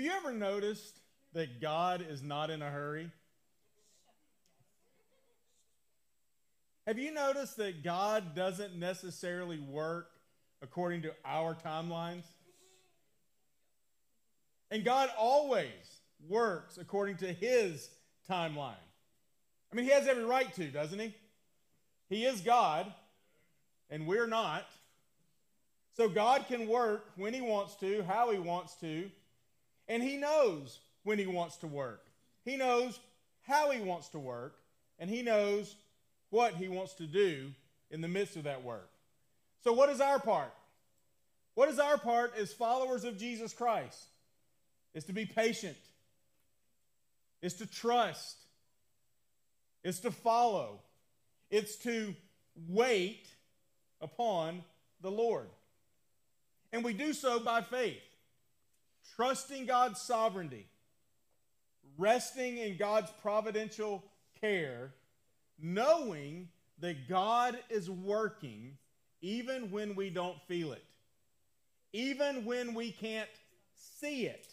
Have you ever noticed that God is not in a hurry? Have you noticed that God doesn't necessarily work according to our timelines? And God always works according to his timeline. I mean, he has every right to, doesn't he? He is God, and we're not. So God can work when he wants to, how he wants to, and he knows when he wants to work. He knows how he wants to work, and he knows what he wants to do in the midst of that work. So, what is our part? What is our part as followers of Jesus Christ? Is to be patient, is to trust, is to follow, it's to wait upon the Lord. And we do so by faith, trusting God's sovereignty, resting in God's providential care, knowing that God is working even when we don't feel it, even when we can't see it.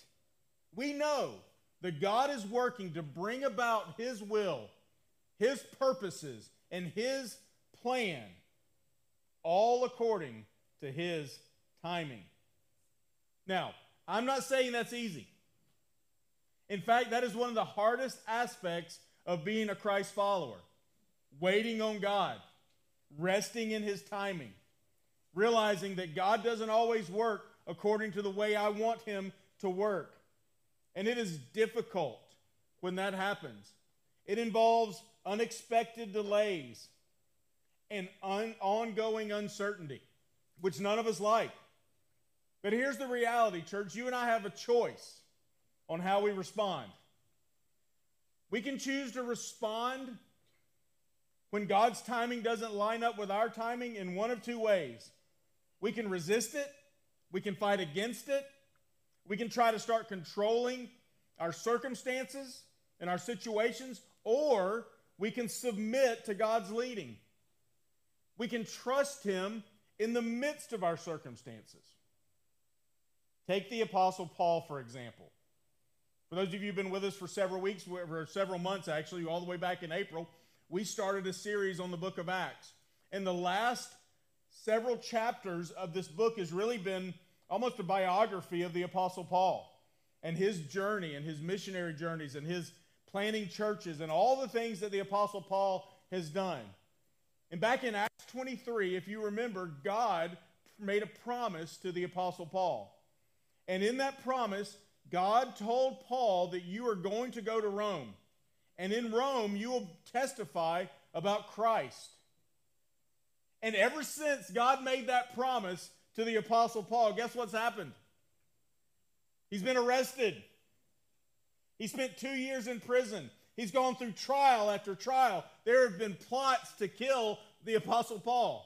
We know that God is working to bring about His will, His purposes, and His plan, all according to His timing. Now, I'm not saying that's easy. In fact, that is one of the hardest aspects of being a Christ follower waiting on God, resting in His timing, realizing that God doesn't always work according to the way I want Him to work. And it is difficult when that happens. It involves unexpected delays and un- ongoing uncertainty, which none of us like. But here's the reality, church. You and I have a choice on how we respond. We can choose to respond when God's timing doesn't line up with our timing in one of two ways. We can resist it, we can fight against it, we can try to start controlling our circumstances and our situations, or we can submit to God's leading. We can trust Him in the midst of our circumstances. Take the Apostle Paul, for example. For those of you who've been with us for several weeks, for several months actually, all the way back in April, we started a series on the book of Acts. And the last several chapters of this book has really been almost a biography of the Apostle Paul and his journey and his missionary journeys and his planting churches and all the things that the Apostle Paul has done. And back in Acts 23, if you remember, God made a promise to the Apostle Paul. And in that promise, God told Paul that you are going to go to Rome. And in Rome, you will testify about Christ. And ever since God made that promise to the Apostle Paul, guess what's happened? He's been arrested. He spent two years in prison. He's gone through trial after trial. There have been plots to kill the Apostle Paul.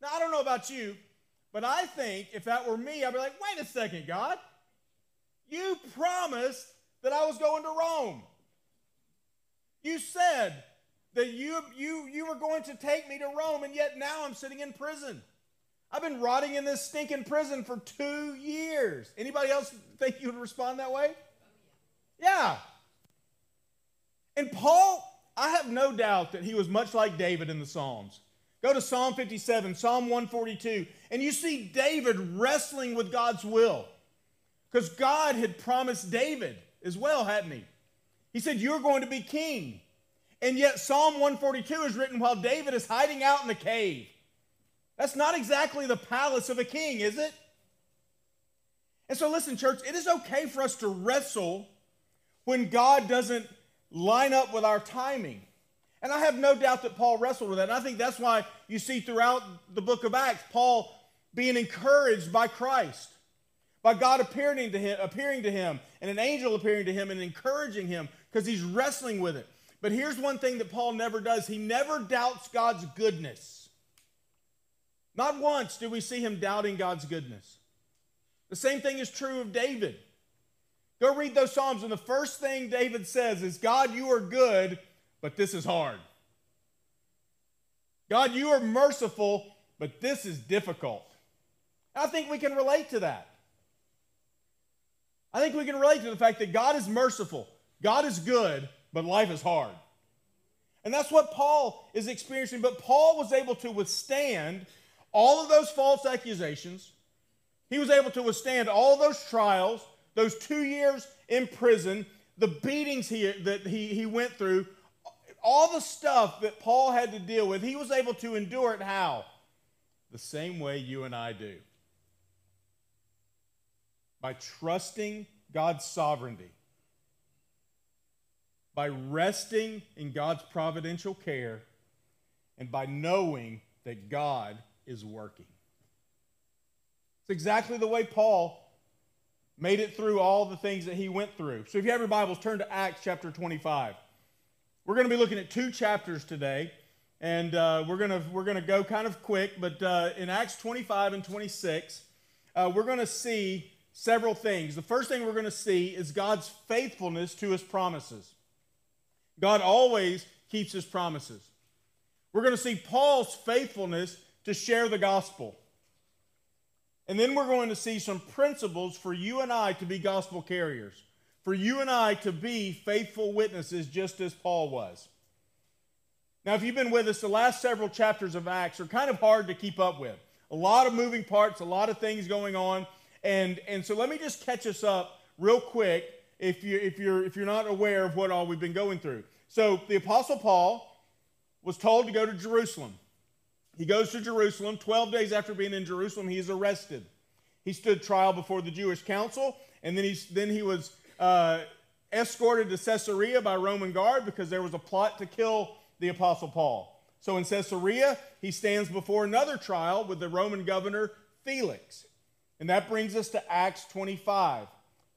Now, I don't know about you, but I think if that were me, I'd be like, wait a second, God. You promised that I was going to Rome. You said that you, you, you were going to take me to Rome, and yet now I'm sitting in prison. I've been rotting in this stinking prison for two years. Anybody else think you would respond that way? Yeah. And Paul, I have no doubt that he was much like David in the Psalms. Go to Psalm 57, Psalm 142, and you see David wrestling with God's will. Because God had promised David as well, hadn't he? He said, You're going to be king. And yet, Psalm 142 is written while David is hiding out in the cave. That's not exactly the palace of a king, is it? And so, listen, church, it is okay for us to wrestle when God doesn't line up with our timing. And I have no doubt that Paul wrestled with that. And I think that's why you see throughout the book of Acts Paul being encouraged by Christ, by God appearing to him, appearing to him and an angel appearing to him and encouraging him because he's wrestling with it. But here's one thing that Paul never does he never doubts God's goodness. Not once do we see him doubting God's goodness. The same thing is true of David. Go read those Psalms, and the first thing David says is, God, you are good, but this is hard. God, you are merciful, but this is difficult. I think we can relate to that. I think we can relate to the fact that God is merciful, God is good, but life is hard. And that's what Paul is experiencing. But Paul was able to withstand all of those false accusations. He was able to withstand all those trials, those two years in prison, the beatings he, that he, he went through, all the stuff that Paul had to deal with. He was able to endure it how? The same way you and I do by trusting God's sovereignty, by resting in God's providential care, and by knowing that God is working. It's exactly the way Paul made it through all the things that he went through. So if you have your Bibles, turn to Acts chapter 25. We're going to be looking at two chapters today, and uh, we're going to we're going to go kind of quick. But uh, in Acts 25 and 26, uh, we're going to see several things. The first thing we're going to see is God's faithfulness to his promises. God always keeps his promises. We're going to see Paul's faithfulness to share the gospel. And then we're going to see some principles for you and I to be gospel carriers, for you and I to be faithful witnesses just as Paul was. Now, if you've been with us, the last several chapters of Acts are kind of hard to keep up with. A lot of moving parts, a lot of things going on. And, and so let me just catch us up real quick if, you, if, you're, if you're not aware of what all we've been going through. So the Apostle Paul was told to go to Jerusalem. He goes to Jerusalem. 12 days after being in Jerusalem, he is arrested. He stood trial before the Jewish council, and then, he's, then he was uh, escorted to Caesarea by Roman guard because there was a plot to kill the Apostle Paul. So in Caesarea, he stands before another trial with the Roman governor Felix. And that brings us to Acts 25,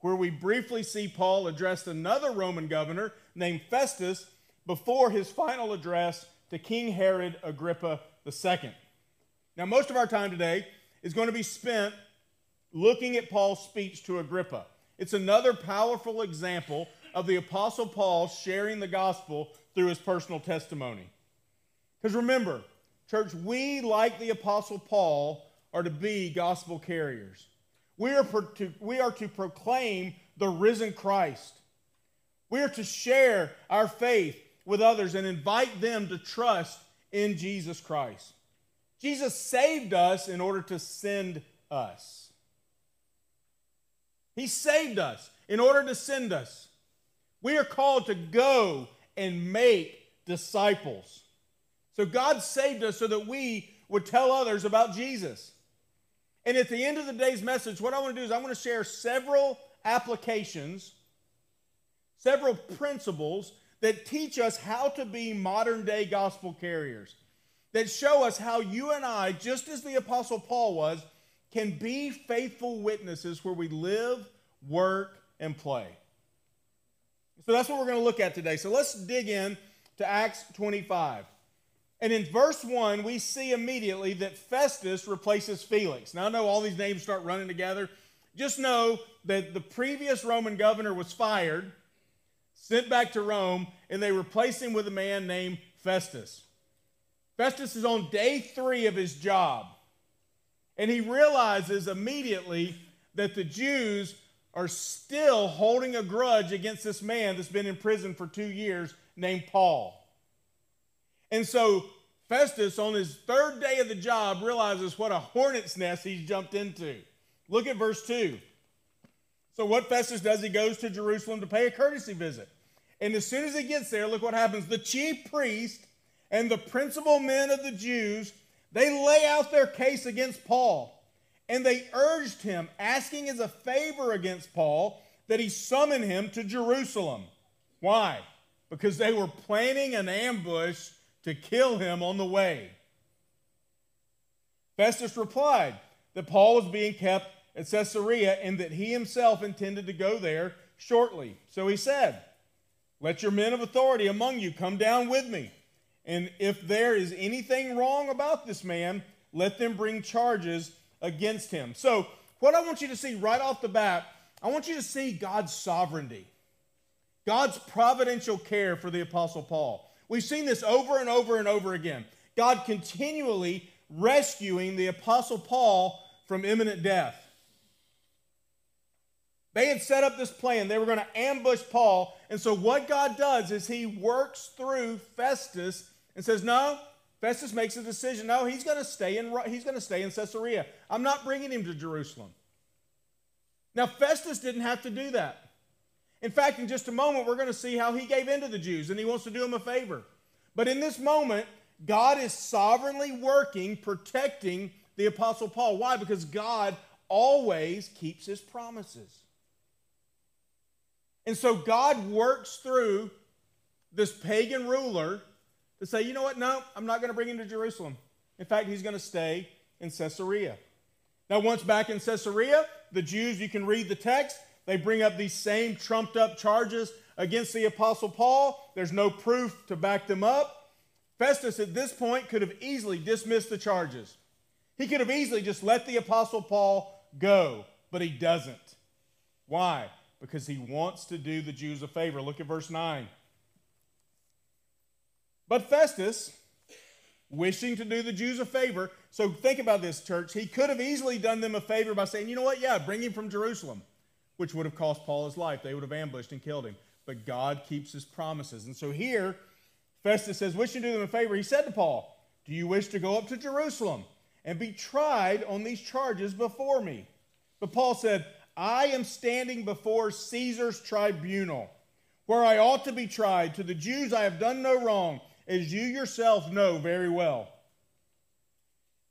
where we briefly see Paul address another Roman governor named Festus before his final address to King Herod Agrippa II. Now, most of our time today is going to be spent looking at Paul's speech to Agrippa. It's another powerful example of the Apostle Paul sharing the gospel through his personal testimony. Because remember, church, we, like the Apostle Paul, are to be gospel carriers. We are, to, we are to proclaim the risen Christ. We are to share our faith with others and invite them to trust in Jesus Christ. Jesus saved us in order to send us. He saved us in order to send us. We are called to go and make disciples. So God saved us so that we would tell others about Jesus. And at the end of the day's message, what I want to do is I want to share several applications, several principles that teach us how to be modern day gospel carriers, that show us how you and I, just as the Apostle Paul was, can be faithful witnesses where we live, work, and play. So that's what we're going to look at today. So let's dig in to Acts 25. And in verse 1, we see immediately that Festus replaces Felix. Now, I know all these names start running together. Just know that the previous Roman governor was fired, sent back to Rome, and they replaced him with a man named Festus. Festus is on day three of his job, and he realizes immediately that the Jews are still holding a grudge against this man that's been in prison for two years named Paul. And so Festus, on his third day of the job, realizes what a hornet's nest he's jumped into. Look at verse 2. So, what Festus does, he goes to Jerusalem to pay a courtesy visit. And as soon as he gets there, look what happens. The chief priest and the principal men of the Jews, they lay out their case against Paul. And they urged him, asking as a favor against Paul, that he summon him to Jerusalem. Why? Because they were planning an ambush to kill him on the way. Festus replied that Paul was being kept at Caesarea and that he himself intended to go there shortly. So he said, Let your men of authority among you come down with me. And if there is anything wrong about this man, let them bring charges against him. So, what I want you to see right off the bat, I want you to see God's sovereignty, God's providential care for the Apostle Paul. We've seen this over and over and over again. God continually rescuing the Apostle Paul from imminent death. They had set up this plan. They were going to ambush Paul. And so, what God does is he works through Festus and says, No, Festus makes a decision. No, he's going to stay in, he's going to stay in Caesarea. I'm not bringing him to Jerusalem. Now, Festus didn't have to do that. In fact, in just a moment, we're going to see how he gave in to the Jews and he wants to do them a favor. But in this moment, God is sovereignly working, protecting the Apostle Paul. Why? Because God always keeps his promises. And so God works through this pagan ruler to say, you know what? No, I'm not going to bring him to Jerusalem. In fact, he's going to stay in Caesarea. Now, once back in Caesarea, the Jews, you can read the text, they bring up these same trumped up charges against the Apostle Paul. There's no proof to back them up. Festus, at this point, could have easily dismissed the charges. He could have easily just let the Apostle Paul go, but he doesn't. Why? because he wants to do the Jews a favor. Look at verse 9. But Festus, wishing to do the Jews a favor, so think about this, church. He could have easily done them a favor by saying, you know what? Yeah, bring him from Jerusalem, which would have cost Paul his life. They would have ambushed and killed him. But God keeps his promises. And so here, Festus says, wishing to do them a favor, he said to Paul, Do you wish to go up to Jerusalem and be tried on these charges before me? But Paul said, I am standing before Caesar's tribunal, where I ought to be tried. To the Jews I have done no wrong, as you yourself know very well.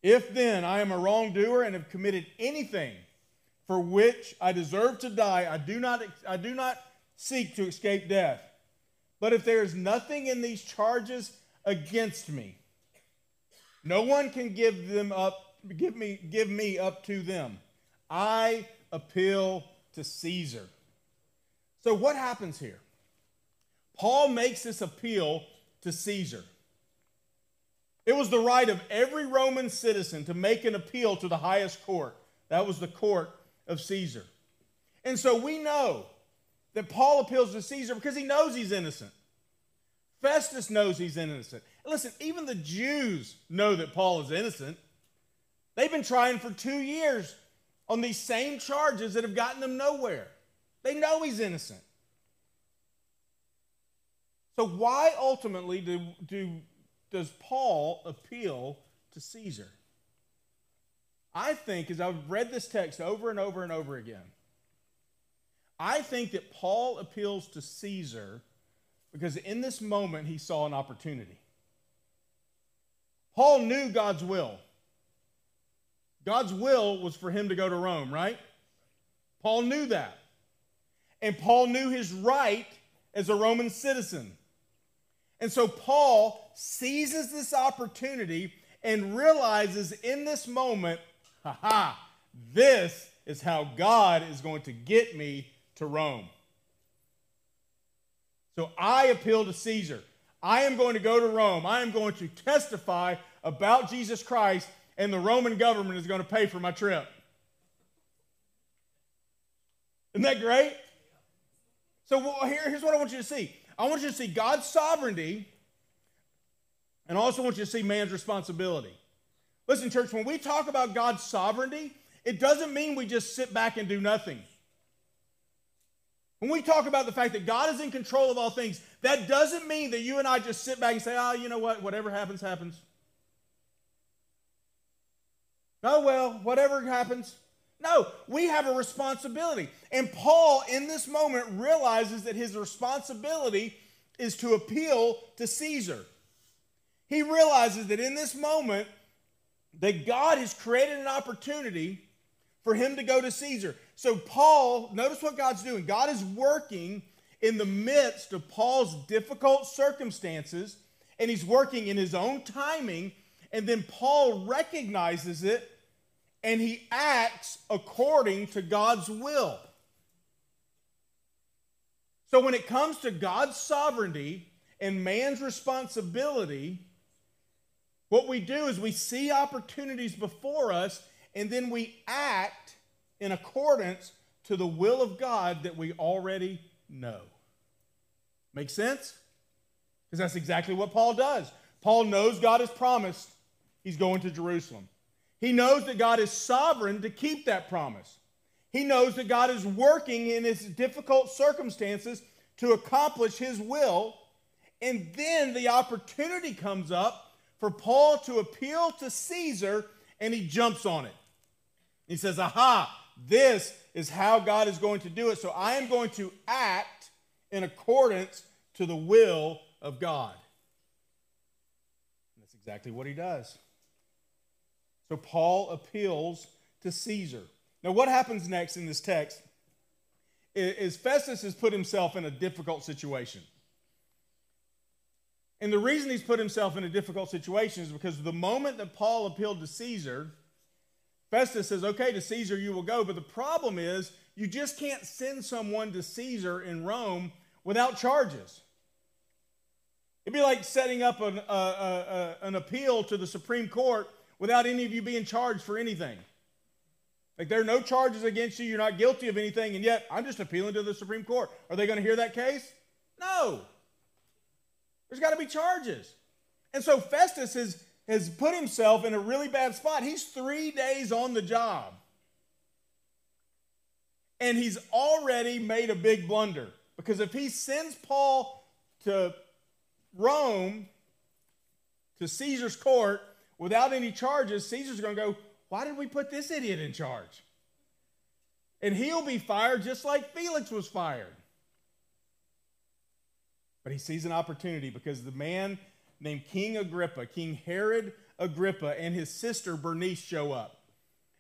If then I am a wrongdoer and have committed anything for which I deserve to die, I do not, I do not seek to escape death. But if there is nothing in these charges against me, no one can give them up, give me, give me up to them. I appeal to Caesar. So, what happens here? Paul makes this appeal to Caesar. It was the right of every Roman citizen to make an appeal to the highest court. That was the court of Caesar. And so we know that Paul appeals to Caesar because he knows he's innocent. Festus knows he's innocent. Listen, even the Jews know that Paul is innocent. They've been trying for two years on these same charges that have gotten them nowhere. They know he's innocent. So, why ultimately do, do, does Paul appeal to Caesar? I think, as I've read this text over and over and over again, I think that Paul appeals to Caesar because in this moment he saw an opportunity. Paul knew God's will. God's will was for him to go to Rome, right? Paul knew that. And Paul knew his right as a Roman citizen. And so Paul seizes this opportunity and realizes in this moment, ha this is how God is going to get me to Rome. So I appeal to Caesar. I am going to go to Rome. I am going to testify about Jesus Christ and the Roman government is going to pay for my trip. Isn't that great? So here, here's what I want you to see. I want you to see God's sovereignty, and also want you to see man's responsibility. Listen, church, when we talk about God's sovereignty, it doesn't mean we just sit back and do nothing. When we talk about the fact that God is in control of all things, that doesn't mean that you and I just sit back and say, oh, you know what, whatever happens, happens. Oh, well, whatever happens. No, we have a responsibility. And Paul, in this moment, realizes that his responsibility is to appeal to Caesar. He realizes that in this moment, that God has created an opportunity for him to go to Caesar. So, Paul, notice what God's doing. God is working in the midst of Paul's difficult circumstances, and he's working in his own timing. And then Paul recognizes it and he acts according to God's will. So when it comes to God's sovereignty and man's responsibility, what we do is we see opportunities before us and then we act in accordance to the will of God that we already know. Make sense? Because that's exactly what Paul does. Paul knows God has promised he's going to Jerusalem. He knows that God is sovereign to keep that promise. He knows that God is working in his difficult circumstances to accomplish his will. And then the opportunity comes up for Paul to appeal to Caesar, and he jumps on it. He says, Aha, this is how God is going to do it. So I am going to act in accordance to the will of God. And that's exactly what he does. So Paul appeals to Caesar. Now, what happens next in this text is Festus has put himself in a difficult situation. And the reason he's put himself in a difficult situation is because the moment that Paul appealed to Caesar, Festus says, Okay, to Caesar you will go. But the problem is, you just can't send someone to Caesar in Rome without charges. It'd be like setting up an, uh, uh, an appeal to the Supreme Court without any of you being charged for anything. Like there are no charges against you, you're not guilty of anything, and yet I'm just appealing to the Supreme Court. Are they going to hear that case? No. There's got to be charges. And so Festus has, has put himself in a really bad spot. He's three days on the job. And he's already made a big blunder. Because if he sends Paul to Rome, to Caesar's court, without any charges, Caesar's going to go, Why did we put this idiot in charge? And he'll be fired just like Felix was fired. But he sees an opportunity because the man named King Agrippa, King Herod Agrippa, and his sister Bernice show up.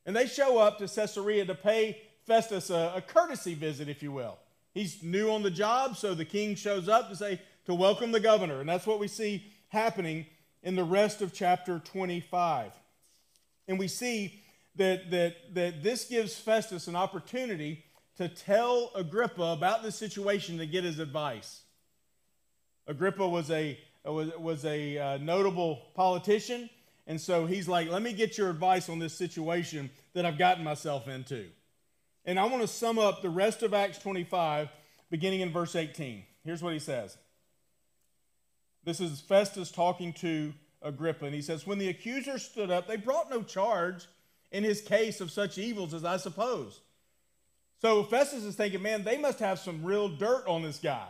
And they show up to Caesarea to pay Festus a, a courtesy visit, if you will. He's new on the job, so the king shows up to say, to welcome the governor. And that's what we see happening in the rest of chapter 25. And we see that, that, that this gives Festus an opportunity to tell Agrippa about the situation to get his advice. Agrippa was a, was, was a uh, notable politician, and so he's like, Let me get your advice on this situation that I've gotten myself into. And I want to sum up the rest of Acts 25, beginning in verse 18. Here's what he says This is Festus talking to Agrippa, and he says, When the accusers stood up, they brought no charge in his case of such evils as I suppose. So Festus is thinking, man, they must have some real dirt on this guy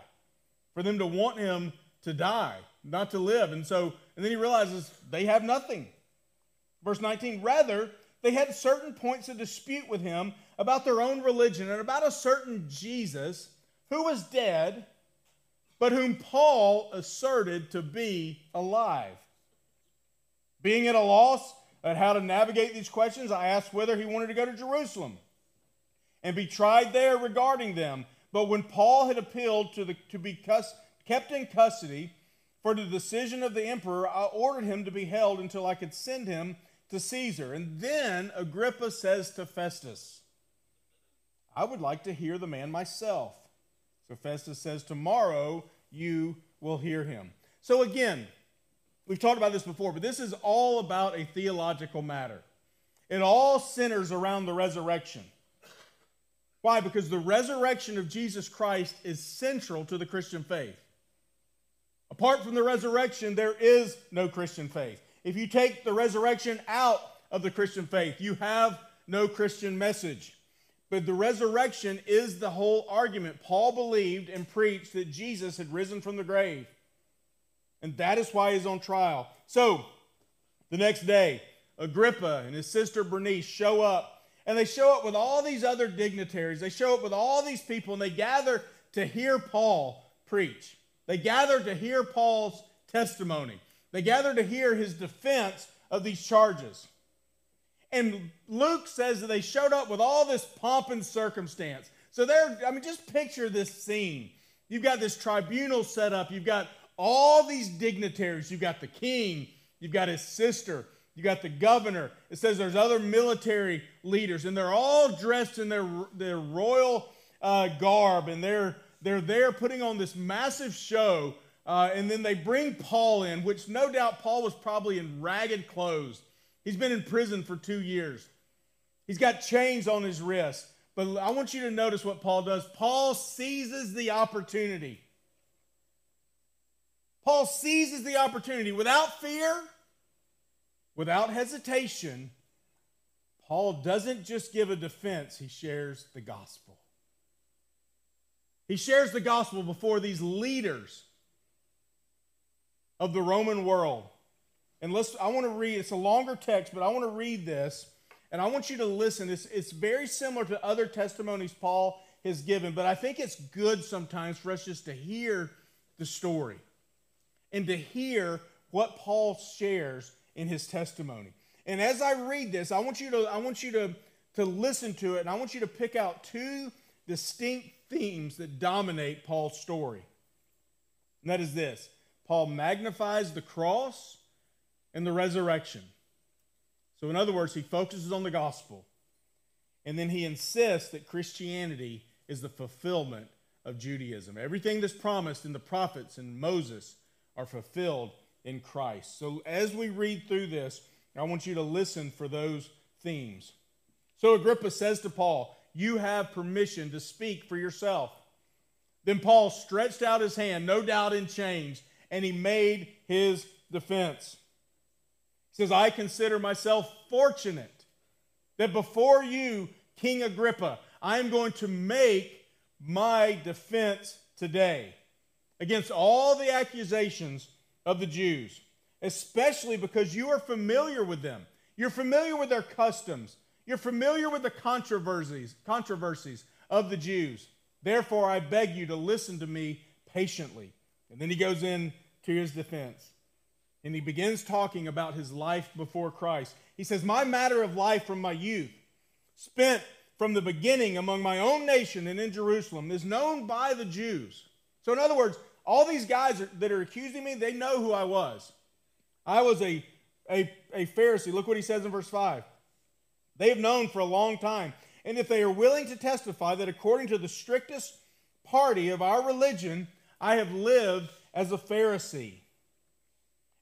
for them to want him to die, not to live. And so, and then he realizes they have nothing. Verse 19, rather, they had certain points of dispute with him about their own religion and about a certain Jesus who was dead, but whom Paul asserted to be alive. Being at a loss at how to navigate these questions, I asked whether he wanted to go to Jerusalem and be tried there regarding them. But when Paul had appealed to, the, to be cus, kept in custody for the decision of the emperor, I ordered him to be held until I could send him to Caesar. And then Agrippa says to Festus, I would like to hear the man myself. So Festus says, Tomorrow you will hear him. So again, we've talked about this before, but this is all about a theological matter. It all centers around the resurrection. Why? Because the resurrection of Jesus Christ is central to the Christian faith. Apart from the resurrection, there is no Christian faith. If you take the resurrection out of the Christian faith, you have no Christian message. But the resurrection is the whole argument. Paul believed and preached that Jesus had risen from the grave. And that is why he's on trial. So, the next day, Agrippa and his sister Bernice show up. And they show up with all these other dignitaries. They show up with all these people, and they gather to hear Paul preach. They gather to hear Paul's testimony. They gather to hear his defense of these charges. And Luke says that they showed up with all this pomp and circumstance. So they're, I mean, just picture this scene. You've got this tribunal set up. You've got all these dignitaries. You've got the king. You've got his sister. you've got the governor. It says there's other military leaders, and they're all dressed in their, their royal uh, garb, and they're, they're there putting on this massive show. Uh, and then they bring Paul in, which no doubt Paul was probably in ragged clothes. He's been in prison for two years. He's got chains on his wrists. But I want you to notice what Paul does. Paul seizes the opportunity. Paul seizes the opportunity without fear, without hesitation. Paul doesn't just give a defense, he shares the gospel. He shares the gospel before these leaders of the Roman world. And let's I want to read, it's a longer text, but I want to read this and I want you to listen. It's, it's very similar to other testimonies Paul has given, but I think it's good sometimes for us just to hear the story and to hear what Paul shares in his testimony. And as I read this, I want you to, I want you to, to listen to it, and I want you to pick out two distinct themes that dominate Paul's story. And that is this Paul magnifies the cross and the resurrection. So, in other words, he focuses on the gospel. And then he insists that Christianity is the fulfillment of Judaism. Everything that's promised in the prophets and Moses are fulfilled in Christ. So, as we read through this, I want you to listen for those themes. So, Agrippa says to Paul, You have permission to speak for yourself. Then Paul stretched out his hand, no doubt in chains, and he made his defense. He says, I consider myself fortunate that before you, King Agrippa, I am going to make my defense today against all the accusations of the Jews, especially because you are familiar with them. You're familiar with their customs. You're familiar with the controversies, controversies of the Jews. Therefore, I beg you to listen to me patiently. And then he goes in to his defense. And he begins talking about his life before Christ. He says, My matter of life from my youth, spent from the beginning among my own nation and in Jerusalem, is known by the Jews. So, in other words, all these guys that are accusing me, they know who I was. I was a, a, a Pharisee. Look what he says in verse 5. They have known for a long time. And if they are willing to testify that according to the strictest party of our religion, I have lived as a Pharisee.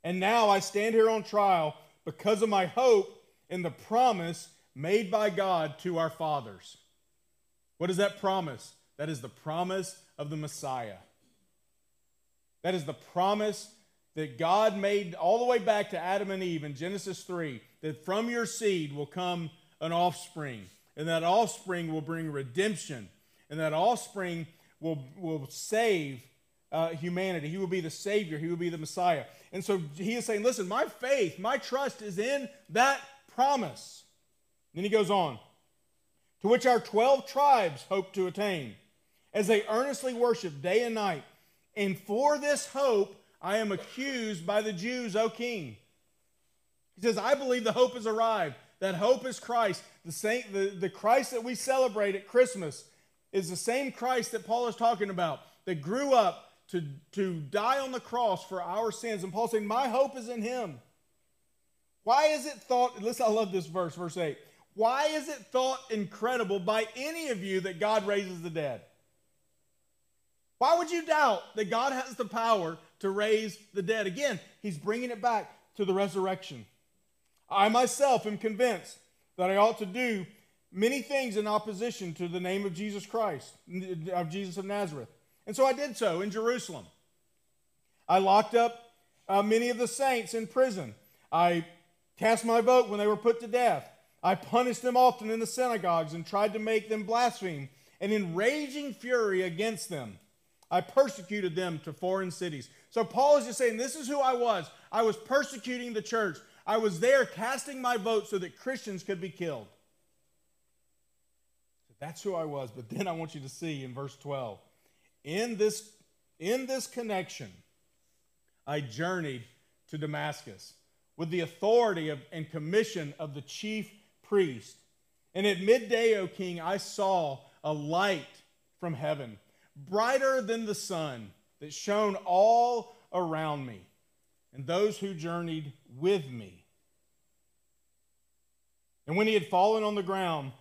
And now I stand here on trial because of my hope in the promise made by God to our fathers. What is that promise? That is the promise of the Messiah. That is the promise that God made all the way back to Adam and Eve in Genesis 3 that from your seed will come an offspring, and that offspring will bring redemption, and that offspring will, will save uh, humanity. He will be the Savior, He will be the Messiah. And so he is saying, listen, my faith, my trust is in that promise. Then he goes on, to which our 12 tribes hope to attain as they earnestly worship day and night and for this hope, I am accused by the Jews, O king. He says, I believe the hope has arrived. That hope is Christ. The, saint, the, the Christ that we celebrate at Christmas is the same Christ that Paul is talking about, that grew up to, to die on the cross for our sins. And Paul's saying, My hope is in him. Why is it thought, listen, I love this verse, verse 8. Why is it thought incredible by any of you that God raises the dead? Why would you doubt that God has the power to raise the dead? Again, he's bringing it back to the resurrection. I myself am convinced that I ought to do many things in opposition to the name of Jesus Christ, of Jesus of Nazareth. And so I did so in Jerusalem. I locked up uh, many of the saints in prison. I cast my vote when they were put to death. I punished them often in the synagogues and tried to make them blaspheme. And in raging fury against them, I persecuted them to foreign cities. So Paul is just saying, This is who I was. I was persecuting the church. I was there casting my vote so that Christians could be killed. So that's who I was. But then I want you to see in verse 12 in this, in this connection, I journeyed to Damascus with the authority of, and commission of the chief priest. And at midday, O king, I saw a light from heaven brighter than the sun that shone all around me and those who journeyed with me. And when he had fallen on the ground,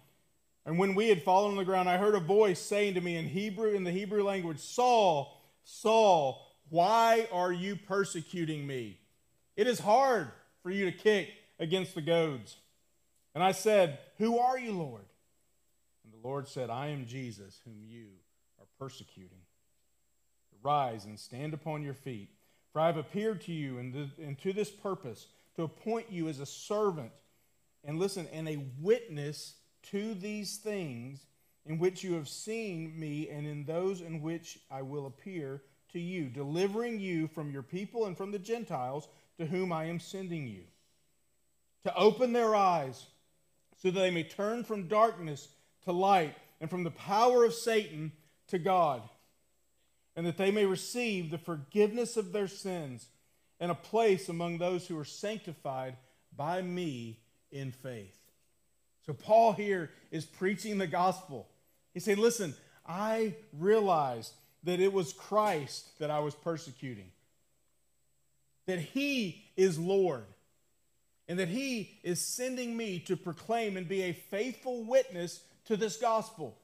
and when we had fallen on the ground, I heard a voice saying to me in Hebrew, in the Hebrew language, Saul, Saul, why are you persecuting me? It is hard for you to kick against the goads. And I said, Who are you, Lord? And the Lord said, I am Jesus, whom you persecuting. Rise and stand upon your feet, for I have appeared to you and to this purpose, to appoint you as a servant and listen, and a witness to these things in which you have seen me and in those in which I will appear to you, delivering you from your people and from the Gentiles to whom I am sending you, to open their eyes so that they may turn from darkness to light and from the power of Satan to God, and that they may receive the forgiveness of their sins and a place among those who are sanctified by me in faith. So, Paul here is preaching the gospel. He said, Listen, I realized that it was Christ that I was persecuting, that he is Lord, and that he is sending me to proclaim and be a faithful witness to this gospel,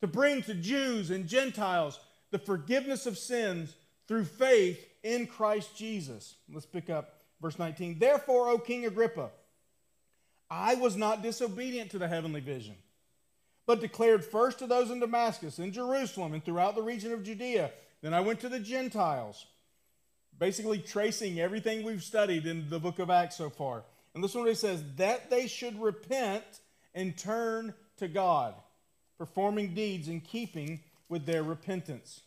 to bring to Jews and Gentiles the forgiveness of sins through faith in Christ Jesus. Let's pick up verse 19. Therefore, O King Agrippa, I was not disobedient to the heavenly vision, but declared first to those in Damascus, in Jerusalem, and throughout the region of Judea. Then I went to the Gentiles, basically tracing everything we've studied in the book of Acts so far. And this one it says, that they should repent and turn to God, performing deeds in keeping with their repentance.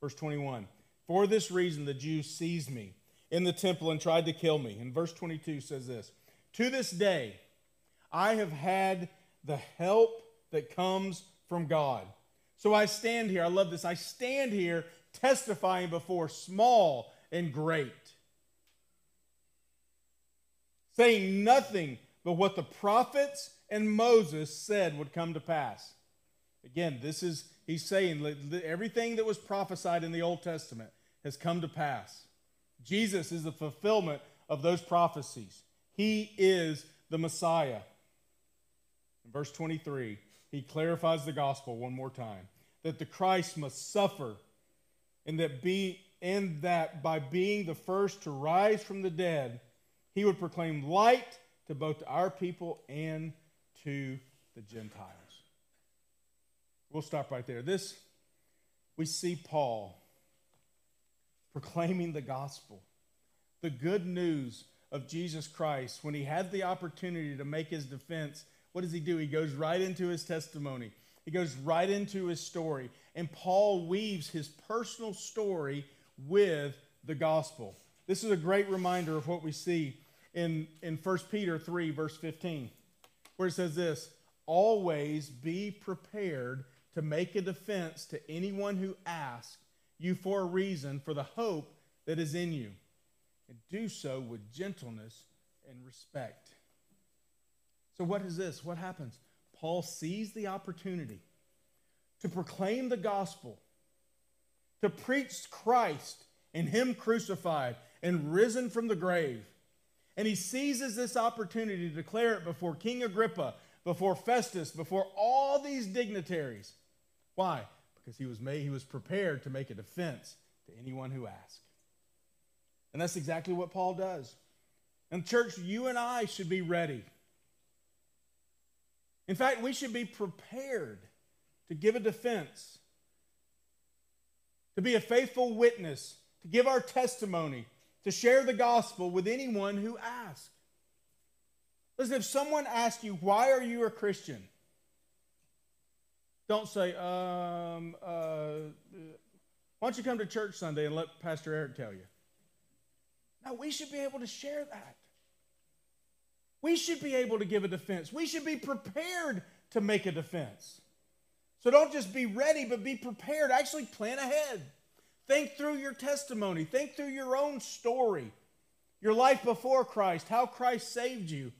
Verse 21 For this reason the Jews seized me in the temple and tried to kill me. And verse 22 says this To this day, I have had the help that comes from God. So I stand here, I love this. I stand here testifying before small and great, saying nothing but what the prophets and Moses said would come to pass. Again, this is, he's saying everything that was prophesied in the Old Testament has come to pass. Jesus is the fulfillment of those prophecies. He is the Messiah. In verse 23, he clarifies the gospel one more time that the Christ must suffer and that be and that by being the first to rise from the dead, he would proclaim light to both our people and to the Gentiles. We'll stop right there. This we see Paul proclaiming the gospel, the good news of Jesus Christ. When he had the opportunity to make his defense, what does he do? He goes right into his testimony, he goes right into his story. And Paul weaves his personal story with the gospel. This is a great reminder of what we see in, in 1 Peter 3, verse 15, where it says this Always be prepared to make a defense to anyone who asks you for a reason for the hope that is in you, and do so with gentleness and respect. So, what is this? What happens? Paul sees the opportunity to proclaim the gospel, to preach Christ and Him crucified and risen from the grave. And he seizes this opportunity to declare it before King Agrippa, before Festus, before all these dignitaries. Why? because he was made he was prepared to make a defense to anyone who asked. And that's exactly what Paul does. And church, you and I should be ready. In fact, we should be prepared to give a defense, to be a faithful witness, to give our testimony, to share the gospel with anyone who asks. Listen, if someone asks you, why are you a Christian? Don't say, um, uh, why don't you come to church Sunday and let Pastor Eric tell you? No, we should be able to share that. We should be able to give a defense. We should be prepared to make a defense. So don't just be ready, but be prepared. Actually, plan ahead. Think through your testimony, think through your own story, your life before Christ, how Christ saved you,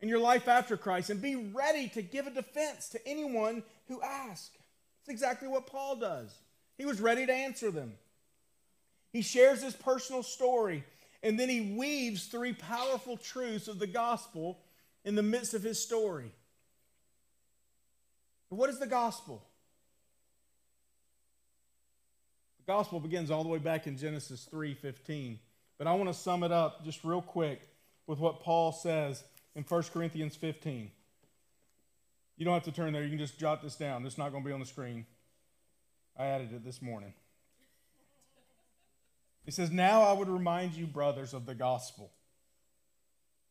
and your life after Christ and be ready to give a defense to anyone who asks. It's exactly what Paul does. He was ready to answer them. He shares his personal story and then he weaves three powerful truths of the gospel in the midst of his story. What is the gospel? The gospel begins all the way back in Genesis 3:15. But I want to sum it up just real quick with what Paul says in 1 Corinthians 15. You don't have to turn there. You can just jot this down. It's not going to be on the screen. I added it this morning. It says, Now I would remind you, brothers, of the gospel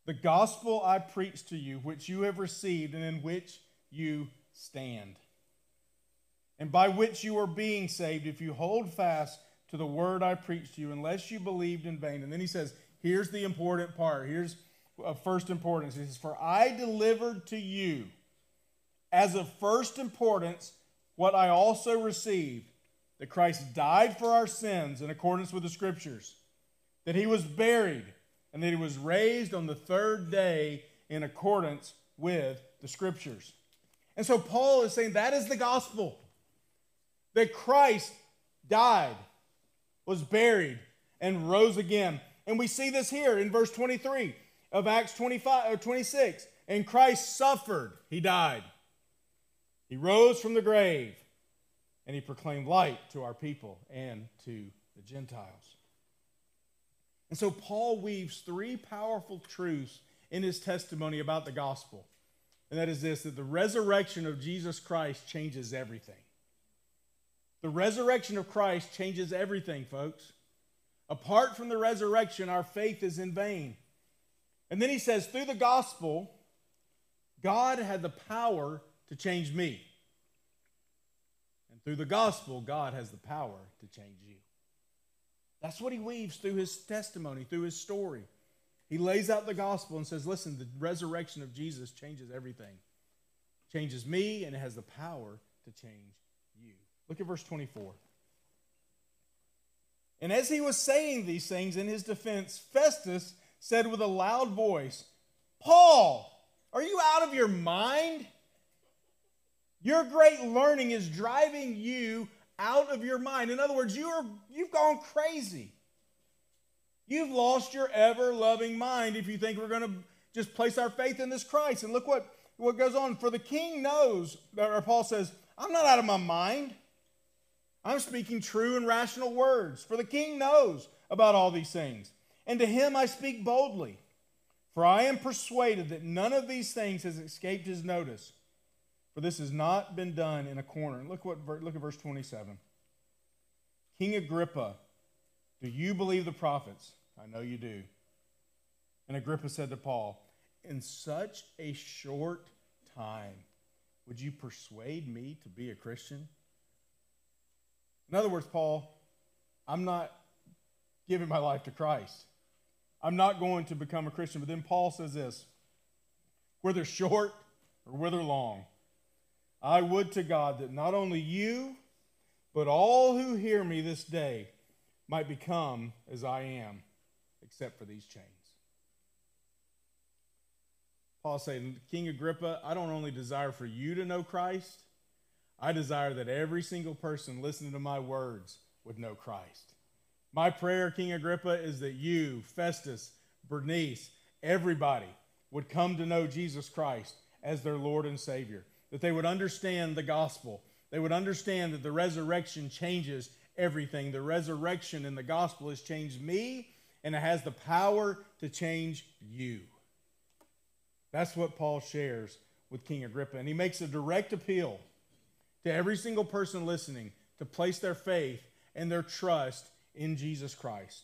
the gospel I preached to you, which you have received and in which you stand, and by which you are being saved, if you hold fast to the word I preached to you, unless you believed in vain. And then he says, here's the important part. Here's of first importance. He says, For I delivered to you as of first importance what I also received that Christ died for our sins in accordance with the Scriptures, that he was buried, and that he was raised on the third day in accordance with the Scriptures. And so Paul is saying that is the gospel that Christ died, was buried, and rose again. And we see this here in verse 23 of Acts 25 or 26. And Christ suffered, he died. He rose from the grave, and he proclaimed light to our people and to the Gentiles. And so Paul weaves three powerful truths in his testimony about the gospel. And that is this that the resurrection of Jesus Christ changes everything. The resurrection of Christ changes everything, folks. Apart from the resurrection, our faith is in vain. And then he says, through the gospel, God had the power to change me. And through the gospel, God has the power to change you. That's what he weaves through his testimony, through his story. He lays out the gospel and says, listen, the resurrection of Jesus changes everything. Changes me, and it has the power to change you. Look at verse 24. And as he was saying these things in his defense, Festus said with a loud voice, Paul, are you out of your mind? Your great learning is driving you out of your mind. In other words, you are, you've gone crazy. You've lost your ever loving mind if you think we're going to just place our faith in this Christ. And look what, what goes on. For the king knows, or Paul says, I'm not out of my mind. I'm speaking true and rational words. For the king knows about all these things and to him I speak boldly. For I am persuaded that none of these things has escaped his notice. For this has not been done in a corner. Look, what, look at verse 27. King Agrippa, do you believe the prophets? I know you do. And Agrippa said to Paul, In such a short time, would you persuade me to be a Christian? In other words, Paul, I'm not giving my life to Christ. I'm not going to become a Christian. But then Paul says this whether short or whether long, I would to God that not only you, but all who hear me this day might become as I am, except for these chains. Paul saying, King Agrippa, I don't only desire for you to know Christ, I desire that every single person listening to my words would know Christ. My prayer, King Agrippa, is that you, Festus, Bernice, everybody would come to know Jesus Christ as their Lord and Savior, that they would understand the gospel. They would understand that the resurrection changes everything. The resurrection in the gospel has changed me, and it has the power to change you. That's what Paul shares with King Agrippa. And he makes a direct appeal to every single person listening to place their faith and their trust in Jesus Christ.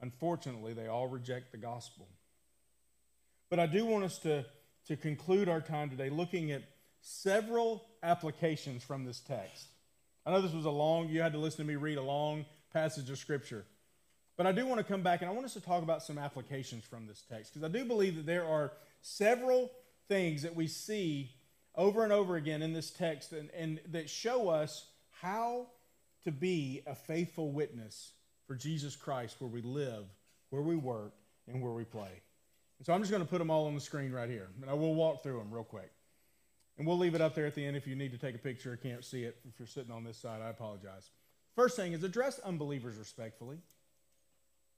Unfortunately, they all reject the gospel. But I do want us to, to conclude our time today looking at several applications from this text. I know this was a long, you had to listen to me read a long passage of Scripture. But I do want to come back and I want us to talk about some applications from this text because I do believe that there are several things that we see over and over again in this text and, and that show us how to be a faithful witness for Jesus Christ where we live, where we work, and where we play. And so I'm just going to put them all on the screen right here, and I will walk through them real quick. And we'll leave it up there at the end if you need to take a picture or can't see it. If you're sitting on this side, I apologize. First thing is address unbelievers respectfully.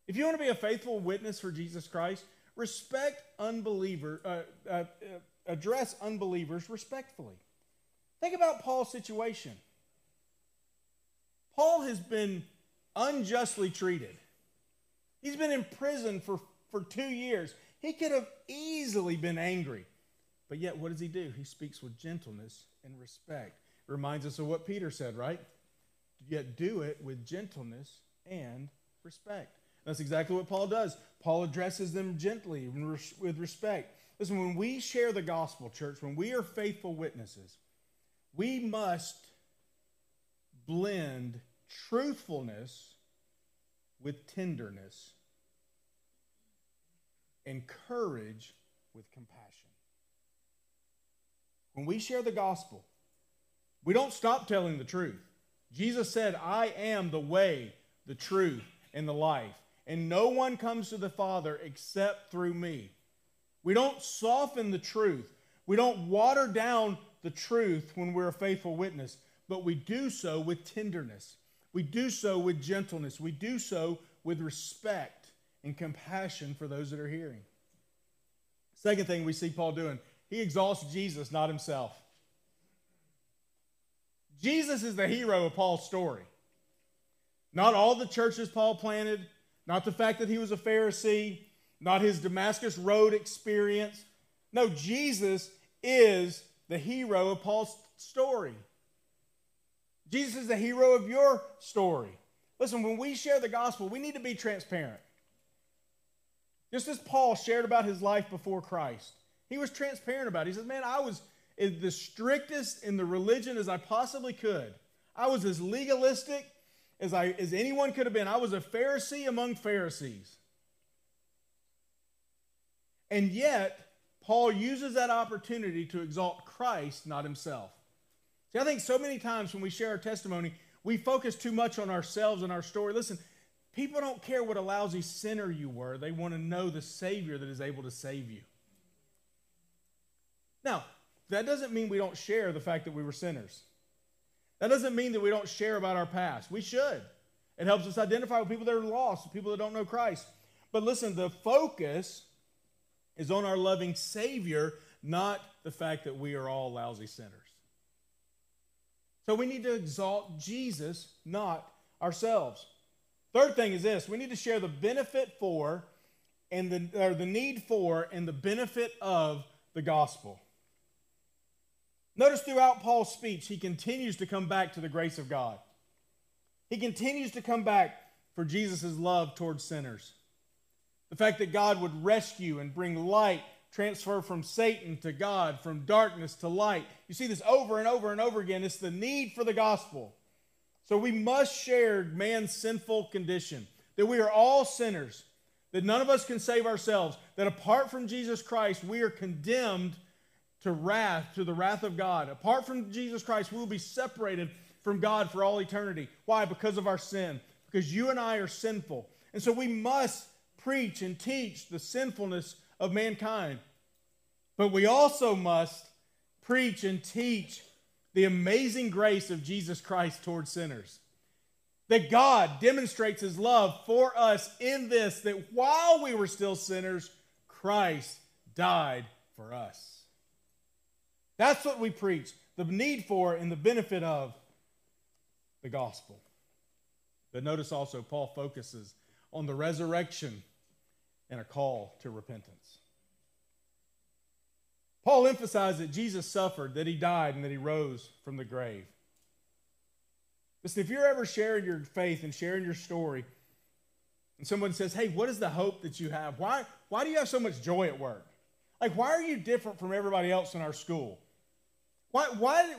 If you want to be a faithful witness for Jesus Christ, respect unbeliever, uh, uh, uh, address unbelievers respectfully. Think about Paul's situation. Paul has been unjustly treated. He's been in prison for, for two years. He could have easily been angry. But yet, what does he do? He speaks with gentleness and respect. Reminds us of what Peter said, right? Yet do it with gentleness and respect. That's exactly what Paul does. Paul addresses them gently with respect. Listen, when we share the gospel, church, when we are faithful witnesses, we must blend truthfulness with tenderness and courage with compassion. When we share the gospel, we don't stop telling the truth. Jesus said, I am the way, the truth, and the life, and no one comes to the Father except through me. We don't soften the truth. We don't water down the truth when we're a faithful witness, but we do so with tenderness. We do so with gentleness. We do so with respect and compassion for those that are hearing. Second thing we see Paul doing, he exalts Jesus, not himself. Jesus is the hero of Paul's story. Not all the churches Paul planted, not the fact that he was a Pharisee, not his Damascus Road experience. No, Jesus is the hero of Paul's story. Jesus is the hero of your story. Listen, when we share the gospel, we need to be transparent. Just as Paul shared about his life before Christ, he was transparent about it. He says, Man, I was the strictest in the religion as I possibly could. I was as legalistic as, I, as anyone could have been. I was a Pharisee among Pharisees. And yet, Paul uses that opportunity to exalt Christ, not himself. See, I think so many times when we share our testimony, we focus too much on ourselves and our story. Listen, people don't care what a lousy sinner you were, they want to know the Savior that is able to save you. Now, that doesn't mean we don't share the fact that we were sinners. That doesn't mean that we don't share about our past. We should. It helps us identify with people that are lost, people that don't know Christ. But listen, the focus is on our loving Savior, not the fact that we are all lousy sinners. So we need to exalt Jesus, not ourselves. Third thing is this we need to share the benefit for and the, or the need for and the benefit of the gospel. Notice throughout Paul's speech, he continues to come back to the grace of God. He continues to come back for Jesus' love towards sinners. The fact that God would rescue and bring light, transfer from Satan to God, from darkness to light. You see this over and over and over again. It's the need for the gospel. So we must share man's sinful condition, that we are all sinners, that none of us can save ourselves, that apart from Jesus Christ, we are condemned to wrath, to the wrath of God. Apart from Jesus Christ, we will be separated from God for all eternity. Why? Because of our sin. Because you and I are sinful. And so we must preach and teach the sinfulness of mankind. But we also must preach and teach the amazing grace of Jesus Christ towards sinners. That God demonstrates his love for us in this, that while we were still sinners, Christ died for us. That's what we preach the need for and the benefit of the gospel. But notice also, Paul focuses on the resurrection and a call to repentance. Paul emphasized that Jesus suffered, that he died, and that he rose from the grave. Listen, if you're ever sharing your faith and sharing your story, and someone says, Hey, what is the hope that you have? Why, why do you have so much joy at work? Like, why are you different from everybody else in our school? Why, why,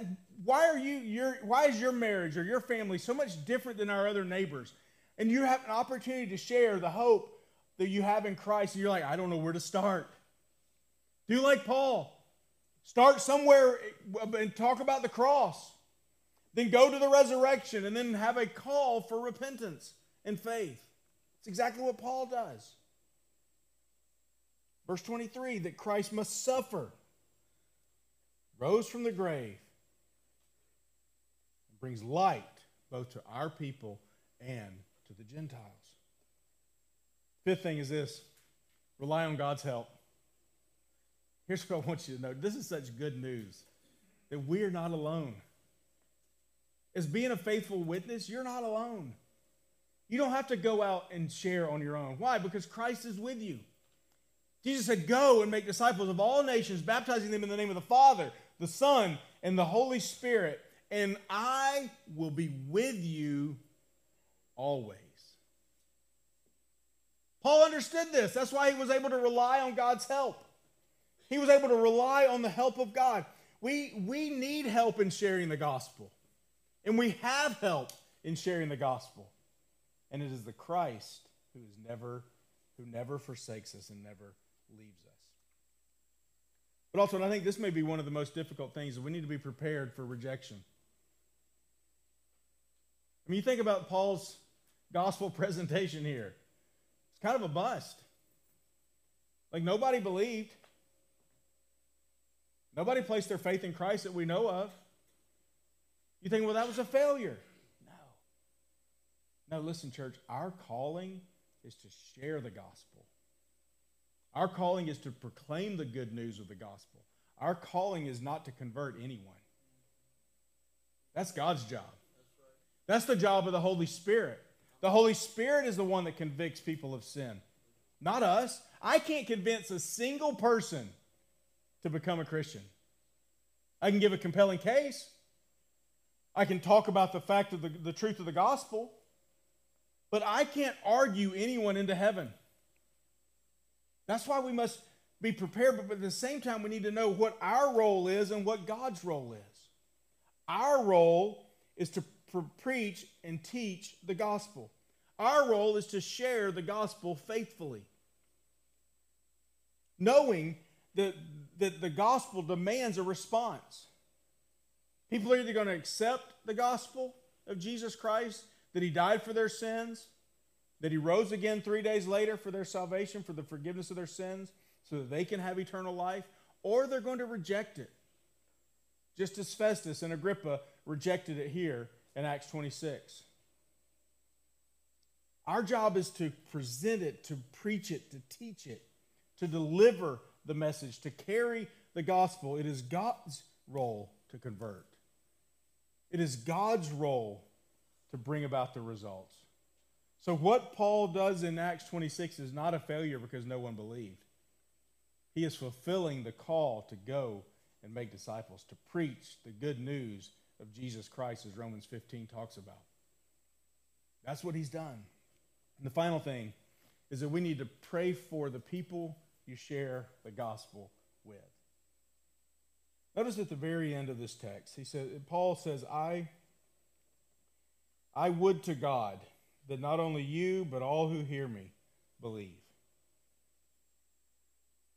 why are you your why is your marriage or your family so much different than our other neighbors? And you have an opportunity to share the hope that you have in Christ, and you're like, I don't know where to start. Do like Paul. Start somewhere eh, and talk about the cross. Then go to the resurrection and then have a call for repentance and faith. It's exactly what Paul does. Verse 23 that Christ must suffer rose from the grave, and brings light both to our people and to the Gentiles. Fifth thing is this rely on God's help. Here's what I want you to know this is such good news that we are not alone. As being a faithful witness, you're not alone. You don't have to go out and share on your own. Why? Because Christ is with you. Jesus said, Go and make disciples of all nations, baptizing them in the name of the Father, the Son, and the Holy Spirit, and I will be with you always. Paul understood this. That's why he was able to rely on God's help. He was able to rely on the help of God. We, we need help in sharing the gospel, and we have help in sharing the gospel. And it is the Christ who is never, who never forsakes us and never leaves us. But also, and I think this may be one of the most difficult things, we need to be prepared for rejection. I mean, you think about Paul's gospel presentation here. Kind of a bust. Like nobody believed. Nobody placed their faith in Christ that we know of. You think, well, that was a failure. No. No, listen, church, our calling is to share the gospel. Our calling is to proclaim the good news of the gospel. Our calling is not to convert anyone. That's God's job. That's the job of the Holy Spirit. The Holy Spirit is the one that convicts people of sin, not us. I can't convince a single person to become a Christian. I can give a compelling case. I can talk about the fact of the, the truth of the gospel, but I can't argue anyone into heaven. That's why we must be prepared, but at the same time, we need to know what our role is and what God's role is. Our role is preach and teach the gospel. Our role is to share the gospel faithfully, knowing that, that the gospel demands a response. People are either going to accept the gospel of Jesus Christ, that he died for their sins, that he rose again three days later for their salvation, for the forgiveness of their sins, so that they can have eternal life, or they're going to reject it. Just as Festus and Agrippa rejected it here in Acts 26. Our job is to present it, to preach it, to teach it, to deliver the message, to carry the gospel. It is God's role to convert. It is God's role to bring about the results. So, what Paul does in Acts 26 is not a failure because no one believed. He is fulfilling the call to go and make disciples, to preach the good news of Jesus Christ, as Romans 15 talks about. That's what he's done. And the final thing is that we need to pray for the people you share the gospel with. Notice at the very end of this text, he says, Paul says, I, I would to God that not only you, but all who hear me believe.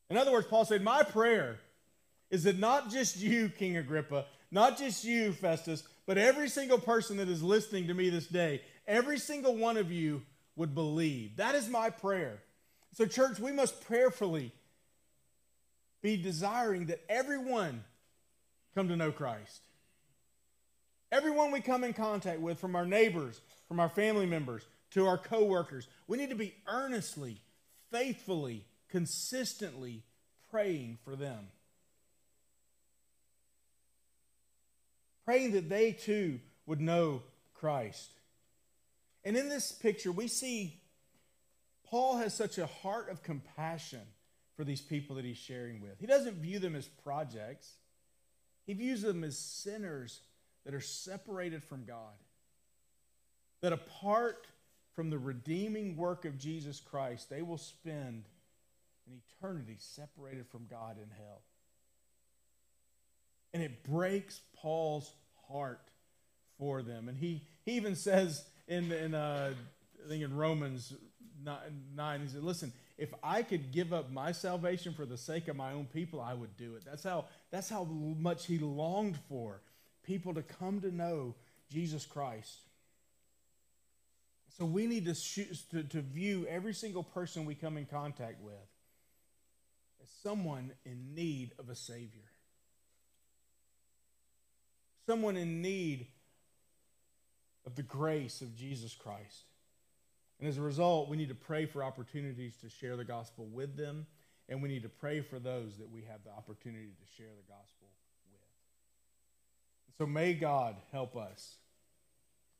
In other words, Paul said, My prayer is that not just you, King Agrippa, not just you, Festus, but every single person that is listening to me this day, every single one of you would believe. That is my prayer. So, church, we must prayerfully be desiring that everyone come to know Christ. Everyone we come in contact with, from our neighbors, from our family members, to our coworkers, we need to be earnestly, faithfully, consistently praying for them. Praying that they too would know Christ. And in this picture, we see Paul has such a heart of compassion for these people that he's sharing with. He doesn't view them as projects, he views them as sinners that are separated from God. That apart from the redeeming work of Jesus Christ, they will spend an eternity separated from God in hell. And it breaks Paul's heart for them. And he, he even says in, in uh, I think in Romans 9, 9, he said, listen, if I could give up my salvation for the sake of my own people, I would do it. That's how, that's how much he longed for people to come to know Jesus Christ. So we need to, to, to view every single person we come in contact with as someone in need of a Savior. Someone in need of the grace of Jesus Christ. And as a result, we need to pray for opportunities to share the gospel with them, and we need to pray for those that we have the opportunity to share the gospel with. So may God help us.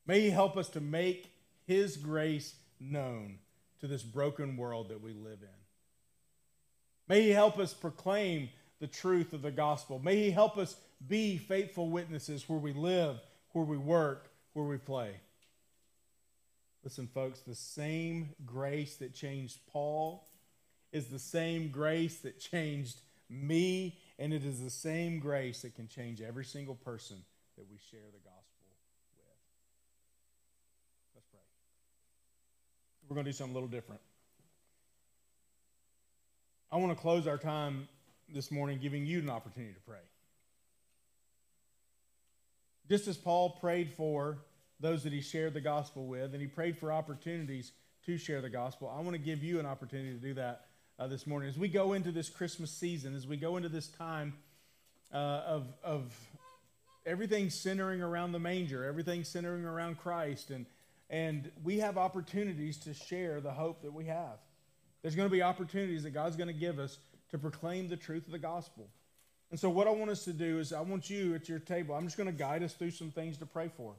May He help us to make His grace known to this broken world that we live in. May He help us proclaim the truth of the gospel. May He help us be faithful witnesses where we live, where we work, where we play. Listen, folks, the same grace that changed Paul is the same grace that changed me, and it is the same grace that can change every single person that we share the gospel with. Let's pray. We're going to do something a little different. I want to close our time this morning giving you an opportunity to pray. Just as Paul prayed for those that he shared the gospel with, and he prayed for opportunities to share the gospel, I want to give you an opportunity to do that uh, this morning. As we go into this Christmas season, as we go into this time uh, of, of everything centering around the manger, everything centering around Christ, and, and we have opportunities to share the hope that we have. There's going to be opportunities that God's going to give us to proclaim the truth of the gospel. And so, what I want us to do is, I want you at your table, I'm just going to guide us through some things to pray for.